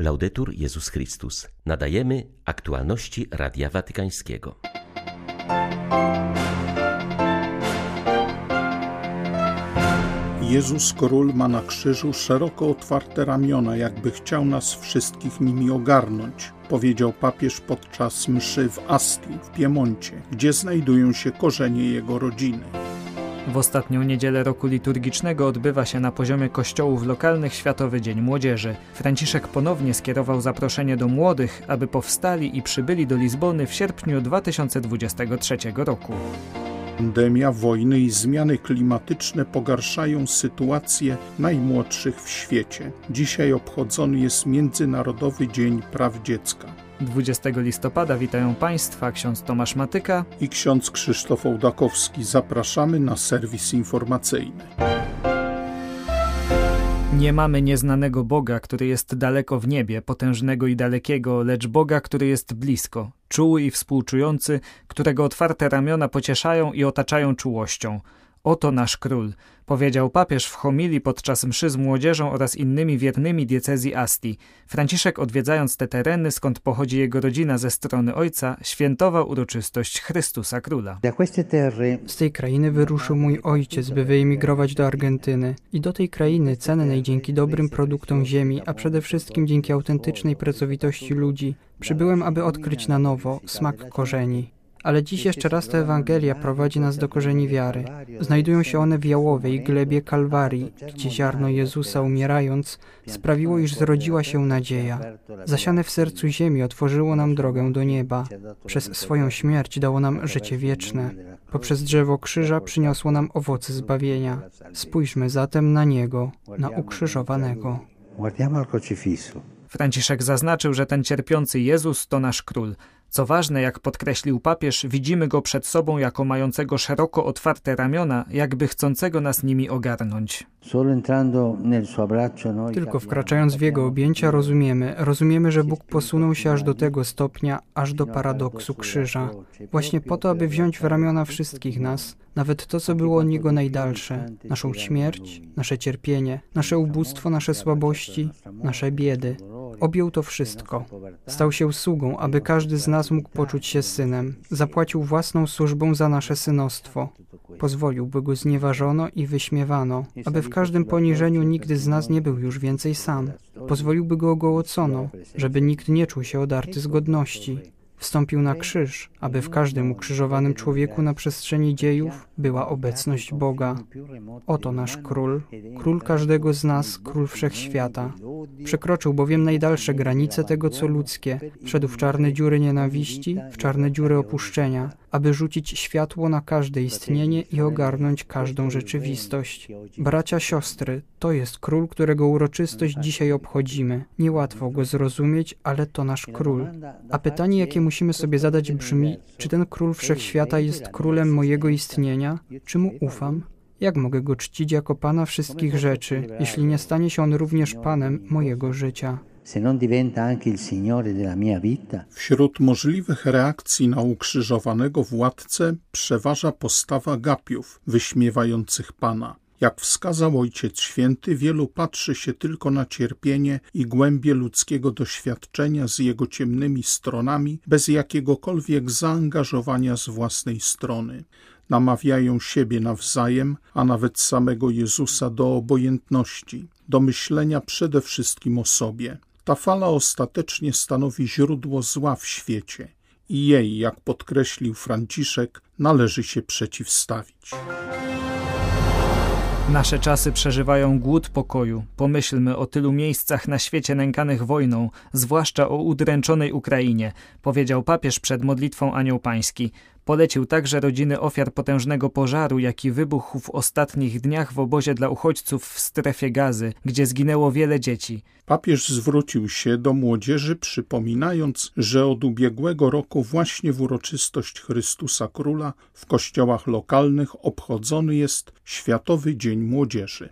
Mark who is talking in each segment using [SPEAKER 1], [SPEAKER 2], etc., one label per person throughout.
[SPEAKER 1] Laudetur Jezus Chrystus. Nadajemy aktualności Radia Watykańskiego.
[SPEAKER 2] Jezus Król ma na krzyżu szeroko otwarte ramiona, jakby chciał nas wszystkich nimi ogarnąć, powiedział papież podczas mszy w Asti w Piemoncie, gdzie znajdują się korzenie jego rodziny.
[SPEAKER 3] W ostatnią niedzielę roku liturgicznego odbywa się na poziomie kościołów lokalnych Światowy Dzień Młodzieży. Franciszek ponownie skierował zaproszenie do młodych, aby powstali i przybyli do Lizbony w sierpniu 2023 roku.
[SPEAKER 2] Pandemia, wojny i zmiany klimatyczne pogarszają sytuację najmłodszych w świecie. Dzisiaj obchodzony jest Międzynarodowy Dzień Praw Dziecka.
[SPEAKER 3] 20 listopada witają Państwa ksiądz Tomasz Matyka
[SPEAKER 2] i ksiądz Krzysztof Ołdakowski. Zapraszamy na serwis informacyjny.
[SPEAKER 3] Nie mamy nieznanego Boga, który jest daleko w niebie, potężnego i dalekiego, lecz Boga, który jest blisko, czuły i współczujący, którego otwarte ramiona pocieszają i otaczają czułością. Oto nasz król, powiedział papież w homilii podczas mszy z młodzieżą oraz innymi wiernymi diecezji Asti. Franciszek odwiedzając te tereny, skąd pochodzi jego rodzina ze strony ojca, świętował uroczystość Chrystusa Króla.
[SPEAKER 4] Z tej krainy wyruszył mój ojciec, by wyemigrować do Argentyny. I do tej krainy cennej dzięki dobrym produktom ziemi, a przede wszystkim dzięki autentycznej pracowitości ludzi, przybyłem, aby odkryć na nowo smak korzeni. Ale dziś jeszcze raz ta Ewangelia prowadzi nas do korzeni wiary. Znajdują się one w jałowej glebie Kalwarii, gdzie ziarno Jezusa umierając sprawiło, iż zrodziła się nadzieja. Zasiane w sercu ziemi otworzyło nam drogę do nieba. Przez swoją śmierć dało nam życie wieczne. Poprzez drzewo krzyża przyniosło nam owoce zbawienia. Spójrzmy zatem na Niego, na ukrzyżowanego.
[SPEAKER 3] Franciszek zaznaczył, że ten cierpiący Jezus to nasz król. Co ważne, jak podkreślił papież, widzimy go przed sobą jako mającego szeroko otwarte ramiona, jakby chcącego nas nimi ogarnąć.
[SPEAKER 4] Tylko wkraczając w jego objęcia rozumiemy, rozumiemy, że Bóg posunął się aż do tego stopnia, aż do paradoksu krzyża. Właśnie po to, aby wziąć w ramiona wszystkich nas, nawet to, co było od Niego najdalsze, naszą śmierć, nasze cierpienie, nasze ubóstwo, nasze słabości, nasze biedy. Objął to wszystko. Stał się sługą, aby każdy z nas mógł poczuć się synem. Zapłacił własną służbą za nasze synostwo. Pozwolił, by go znieważono i wyśmiewano, aby w każdym poniżeniu nigdy z nas nie był już więcej sam. Pozwolił, by go ogołocono, żeby nikt nie czuł się odarty z godności. Wstąpił na krzyż, aby w każdym ukrzyżowanym człowieku na przestrzeni dziejów była obecność Boga. Oto nasz król, król każdego z nas, król wszechświata. Przekroczył bowiem najdalsze granice tego, co ludzkie, wszedł w czarne dziury nienawiści, w czarne dziury opuszczenia, aby rzucić światło na każde istnienie i ogarnąć każdą rzeczywistość. Bracia, siostry, to jest król, którego uroczystość dzisiaj obchodzimy. Niełatwo go zrozumieć, ale to nasz król. A pytanie, jakie musimy sobie zadać brzmi, czy ten król wszechświata jest królem mojego istnienia? Czy mu ufam? Jak mogę go czcić jako Pana wszystkich rzeczy, jeśli nie stanie się on również Panem mojego życia?
[SPEAKER 2] Wśród możliwych reakcji na ukrzyżowanego władcę przeważa postawa gapiów, wyśmiewających Pana. Jak wskazał Ojciec Święty, wielu patrzy się tylko na cierpienie i głębie ludzkiego doświadczenia z jego ciemnymi stronami, bez jakiegokolwiek zaangażowania z własnej strony. Namawiają siebie nawzajem, a nawet samego Jezusa do obojętności, do myślenia przede wszystkim o sobie. Ta fala ostatecznie stanowi źródło zła w świecie i jej, jak podkreślił Franciszek, należy się przeciwstawić.
[SPEAKER 3] Nasze czasy przeżywają głód pokoju. Pomyślmy o tylu miejscach na świecie nękanych wojną, zwłaszcza o udręczonej Ukrainie, powiedział papież przed modlitwą Anioł Pański. Polecił także rodziny ofiar potężnego pożaru, jaki wybuchł w ostatnich dniach w obozie dla uchodźców w strefie gazy, gdzie zginęło wiele dzieci.
[SPEAKER 2] Papież zwrócił się do młodzieży, przypominając, że od ubiegłego roku właśnie w uroczystość Chrystusa Króla w kościołach lokalnych obchodzony jest Światowy Dzień Młodzieży.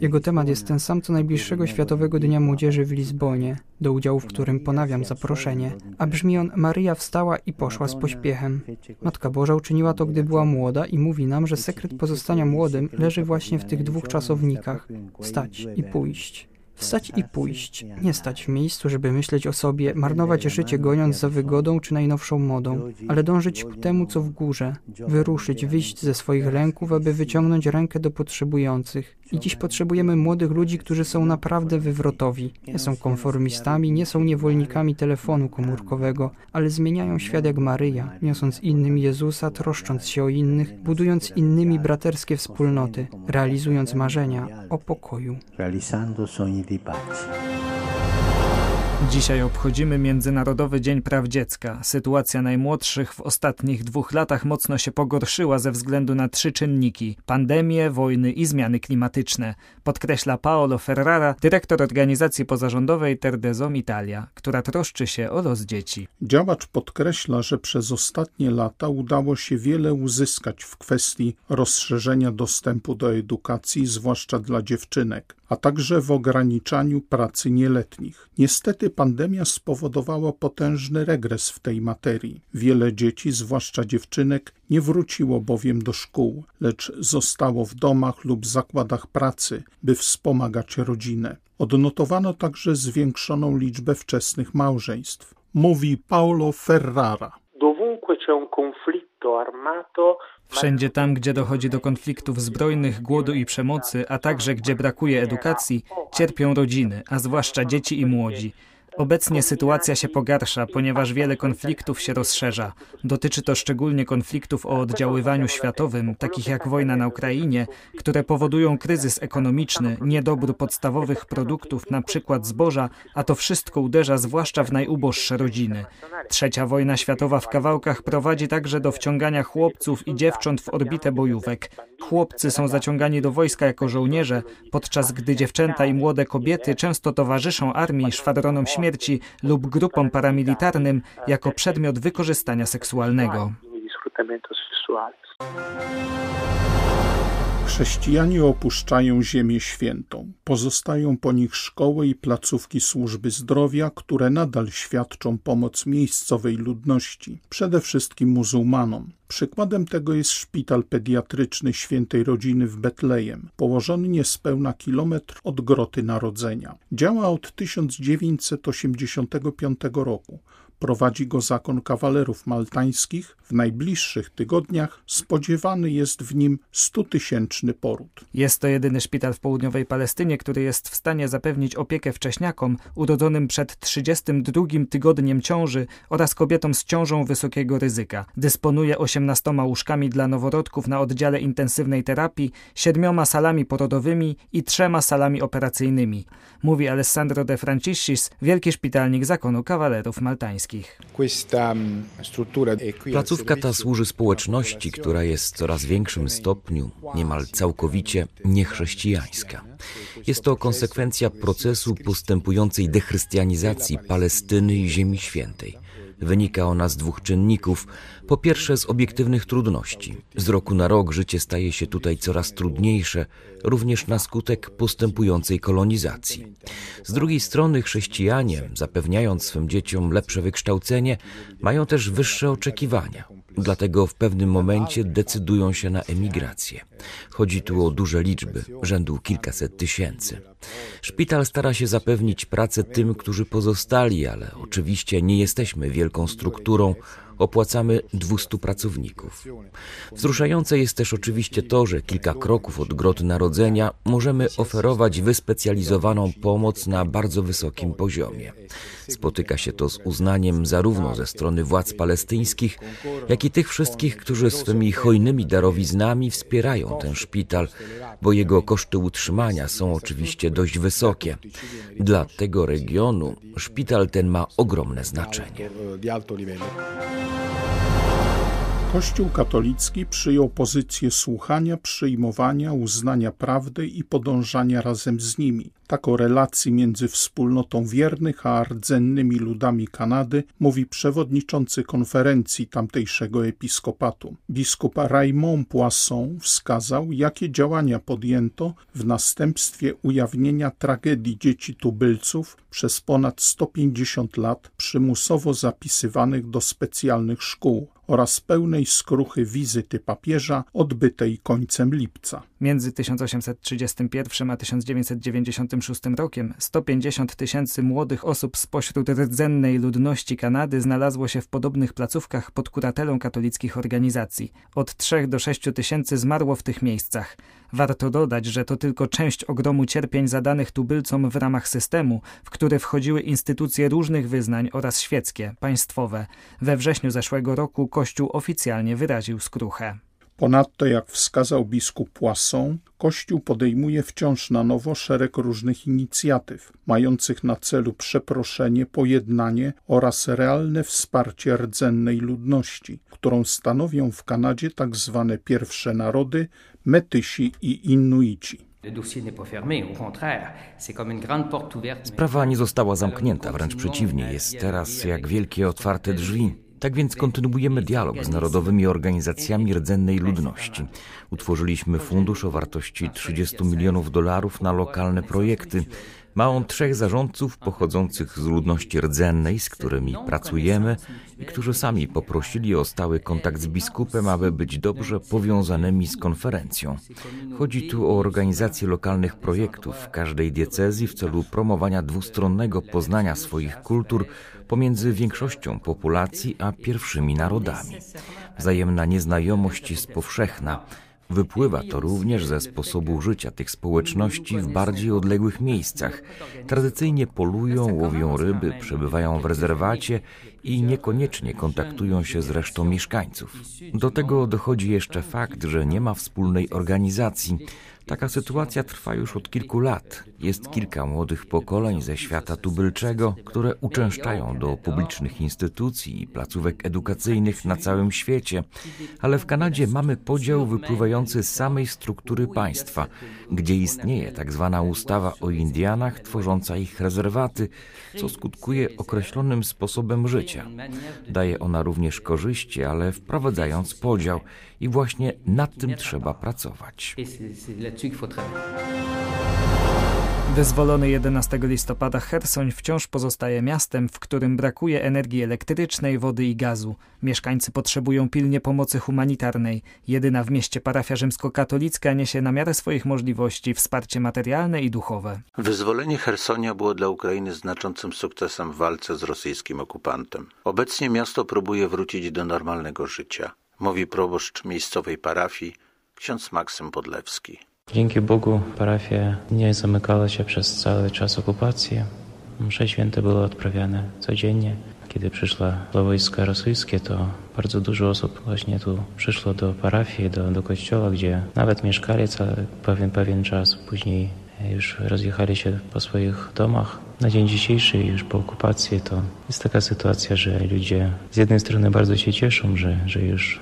[SPEAKER 4] Jego temat jest ten sam co najbliższego Światowego Dnia Młodzieży w Lizbonie, do udziału w którym ponawiam zaproszenie. A brzmi on Maryja wstała i poszła z pośpiechem. Matka Boża uczyniła to, gdy była młoda i mówi nam, że sekret pozostania młodym leży właśnie w tych dwóch czasownikach wstać i pójść. Wstać i pójść, nie stać w miejscu, żeby myśleć o sobie, marnować życie goniąc za wygodą czy najnowszą modą, ale dążyć ku temu, co w górze, wyruszyć, wyjść ze swoich ręków, aby wyciągnąć rękę do potrzebujących. I dziś potrzebujemy młodych ludzi, którzy są naprawdę wywrotowi. Nie są konformistami, nie są niewolnikami telefonu komórkowego, ale zmieniają świat jak Maryja, niosąc innym Jezusa, troszcząc się o innych, budując innymi braterskie wspólnoty, realizując marzenia o pokoju.
[SPEAKER 5] Realizando sogni di pace.
[SPEAKER 3] Dzisiaj obchodzimy Międzynarodowy Dzień Praw Dziecka. Sytuacja najmłodszych w ostatnich dwóch latach mocno się pogorszyła ze względu na trzy czynniki: pandemię, wojny i zmiany klimatyczne. Podkreśla Paolo Ferrara, dyrektor organizacji pozarządowej Terdezom Italia, która troszczy się o los dzieci.
[SPEAKER 2] Działacz podkreśla, że przez ostatnie lata udało się wiele uzyskać w kwestii rozszerzenia dostępu do edukacji, zwłaszcza dla dziewczynek a także w ograniczaniu pracy nieletnich. Niestety pandemia spowodowała potężny regres w tej materii. Wiele dzieci, zwłaszcza dziewczynek, nie wróciło bowiem do szkół, lecz zostało w domach lub zakładach pracy, by wspomagać rodzinę. Odnotowano także zwiększoną liczbę wczesnych małżeństw. Mówi Paulo Ferrara.
[SPEAKER 3] Wszędzie tam, gdzie dochodzi do konfliktów zbrojnych, głodu i przemocy, a także gdzie brakuje edukacji, cierpią rodziny, a zwłaszcza dzieci i młodzi. Obecnie sytuacja się pogarsza, ponieważ wiele konfliktów się rozszerza. Dotyczy to szczególnie konfliktów o oddziaływaniu światowym, takich jak wojna na Ukrainie, które powodują kryzys ekonomiczny, niedobór podstawowych produktów, przykład zboża, a to wszystko uderza zwłaszcza w najuboższe rodziny. Trzecia wojna światowa w kawałkach prowadzi także do wciągania chłopców i dziewcząt w orbitę bojówek. Chłopcy są zaciągani do wojska jako żołnierze, podczas gdy dziewczęta i młode kobiety często towarzyszą armii, szwadronom śmierci, śmierci lub grupom paramilitarnym jako przedmiot wykorzystania seksualnego.
[SPEAKER 2] Chrześcijanie opuszczają Ziemię Świętą. Pozostają po nich szkoły i placówki służby zdrowia, które nadal świadczą pomoc miejscowej ludności, przede wszystkim muzułmanom. Przykładem tego jest szpital pediatryczny Świętej Rodziny w Betlejem, położony niespełna kilometr od Groty Narodzenia. Działa od 1985 roku prowadzi go zakon kawalerów maltańskich. W najbliższych tygodniach spodziewany jest w nim stutysięczny poród.
[SPEAKER 3] Jest to jedyny szpital w południowej Palestynie, który jest w stanie zapewnić opiekę wcześniakom urodzonym przed 32 tygodniem ciąży oraz kobietom z ciążą wysokiego ryzyka. Dysponuje 18 łóżkami dla noworodków na oddziale intensywnej terapii, siedmioma salami porodowymi i trzema salami operacyjnymi. Mówi Alessandro de Franciscis, wielki szpitalnik zakonu kawalerów maltańskich
[SPEAKER 6] wszystkich. Mm,
[SPEAKER 7] Placówka ta służy społeczności, która jest w coraz większym stopniu, niemal całkowicie niechrześcijańska. Jest to konsekwencja procesu postępującej dechrystianizacji Palestyny i Ziemi Świętej. Wynika ona z dwóch czynników. Po pierwsze, z obiektywnych trudności. Z roku na rok życie staje się tutaj coraz trudniejsze, również na skutek postępującej kolonizacji. Z drugiej strony, chrześcijanie, zapewniając swym dzieciom lepsze wykształcenie, mają też wyższe oczekiwania. Dlatego w pewnym momencie decydują się na emigrację. Chodzi tu o duże liczby, rzędu kilkaset tysięcy. Szpital stara się zapewnić pracę tym, którzy pozostali, ale oczywiście nie jesteśmy wielką strukturą, opłacamy 200 pracowników. Wzruszające jest też oczywiście to, że kilka kroków od groty narodzenia możemy oferować wyspecjalizowaną pomoc na bardzo wysokim poziomie. Spotyka się to z uznaniem zarówno ze strony władz palestyńskich, jak i tych wszystkich, którzy swymi hojnymi darowiznami wspierają ten szpital, bo jego koszty utrzymania są oczywiście dość wysokie. Dla tego regionu szpital ten ma ogromne znaczenie.
[SPEAKER 2] Kościół katolicki przyjął pozycję słuchania, przyjmowania, uznania prawdy i podążania razem z nimi. Tak o relacji między wspólnotą wiernych a rdzennymi ludami Kanady mówi przewodniczący konferencji tamtejszego episkopatu. Biskup Raymond Poisson wskazał, jakie działania podjęto w następstwie ujawnienia tragedii dzieci tubylców przez ponad 150 lat przymusowo zapisywanych do specjalnych szkół oraz pełnej skruchy wizyty papieża odbytej końcem lipca.
[SPEAKER 3] Między 1831 a 1996 rokiem 150 tysięcy młodych osób spośród rdzennej ludności Kanady znalazło się w podobnych placówkach pod kuratelą katolickich organizacji. Od 3 do 6 tysięcy zmarło w tych miejscach. Warto dodać, że to tylko część ogromu cierpień zadanych tubylcom w ramach systemu, w który wchodziły instytucje różnych wyznań oraz świeckie, państwowe. We wrześniu zeszłego roku Kościół oficjalnie wyraził skruchę.
[SPEAKER 2] Ponadto, jak wskazał biskup Poisson, Kościół podejmuje wciąż na nowo szereg różnych inicjatyw, mających na celu przeproszenie, pojednanie oraz realne wsparcie rdzennej ludności, którą stanowią w Kanadzie tak zwane pierwsze narody, Metysi i Inuici.
[SPEAKER 7] Sprawa nie została zamknięta, wręcz przeciwnie, jest teraz jak wielkie otwarte drzwi. Tak więc kontynuujemy dialog z narodowymi organizacjami rdzennej ludności. Utworzyliśmy fundusz o wartości 30 milionów dolarów na lokalne projekty. Ma on trzech zarządców pochodzących z ludności rdzennej, z którymi pracujemy i którzy sami poprosili o stały kontakt z biskupem, aby być dobrze powiązanymi z konferencją. Chodzi tu o organizację lokalnych projektów w każdej diecezji w celu promowania dwustronnego poznania swoich kultur pomiędzy większością populacji a pierwszymi narodami. Wzajemna nieznajomość jest powszechna. Wypływa to również ze sposobu życia tych społeczności w bardziej odległych miejscach. Tradycyjnie polują, łowią ryby, przebywają w rezerwacie i niekoniecznie kontaktują się z resztą mieszkańców. Do tego dochodzi jeszcze fakt, że nie ma wspólnej organizacji. Taka sytuacja trwa już od kilku lat. Jest kilka młodych pokoleń ze świata tubylczego, które uczęszczają do publicznych instytucji i placówek edukacyjnych na całym świecie, ale w Kanadzie mamy podział wypływający z samej struktury państwa, gdzie istnieje tak zwana ustawa o Indianach tworząca ich rezerwaty, co skutkuje określonym sposobem życia. Daje ona również korzyści, ale wprowadzając podział i właśnie nad tym trzeba pracować.
[SPEAKER 3] Wyzwolony 11 listopada Hersoń wciąż pozostaje miastem, w którym brakuje energii elektrycznej, wody i gazu. Mieszkańcy potrzebują pilnie pomocy humanitarnej. Jedyna w mieście parafia rzymskokatolicka niesie na miarę swoich możliwości wsparcie materialne i duchowe.
[SPEAKER 6] Wyzwolenie Hersonia było dla Ukrainy znaczącym sukcesem w walce z rosyjskim okupantem. Obecnie miasto próbuje wrócić do normalnego życia, mówi proboszcz miejscowej parafii ksiądz Maksym Podlewski.
[SPEAKER 8] Dzięki Bogu parafia nie zamykała się przez cały czas okupacji. Msze święte były odprawiane codziennie. Kiedy przyszło wojska rosyjskie, to bardzo dużo osób właśnie tu przyszło do parafii, do, do kościoła, gdzie nawet mieszkali cały pewien, pewien czas. Później już rozjechali się po swoich domach. Na dzień dzisiejszy, już po okupacji, to jest taka sytuacja, że ludzie z jednej strony bardzo się cieszą, że, że już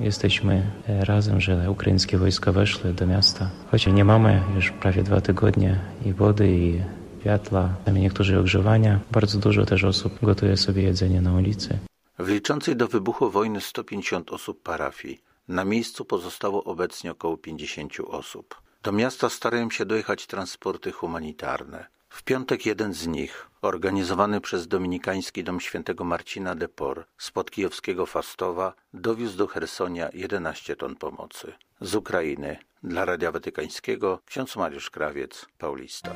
[SPEAKER 8] Jesteśmy razem, że ukraińskie wojska weszły do miasta. Choć nie mamy już prawie dwa tygodnie i wody, i światła, niektórzy ogrzewania. Bardzo dużo też osób gotuje sobie jedzenie na ulicy.
[SPEAKER 6] W liczącej do wybuchu wojny 150 osób parafii na miejscu pozostało obecnie około 50 osób. Do miasta starają się dojechać transporty humanitarne. W piątek jeden z nich, organizowany przez Dominikański Dom Świętego Marcina de Por spod kijowskiego Fastowa, dowiózł do Hersonia 11 ton pomocy. Z Ukrainy dla Radia Watykańskiego ksiądz Mariusz Krawiec, Paulista.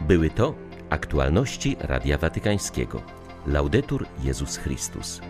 [SPEAKER 1] Były to aktualności Radia Watykańskiego. Laudetur Jezus Chrystus.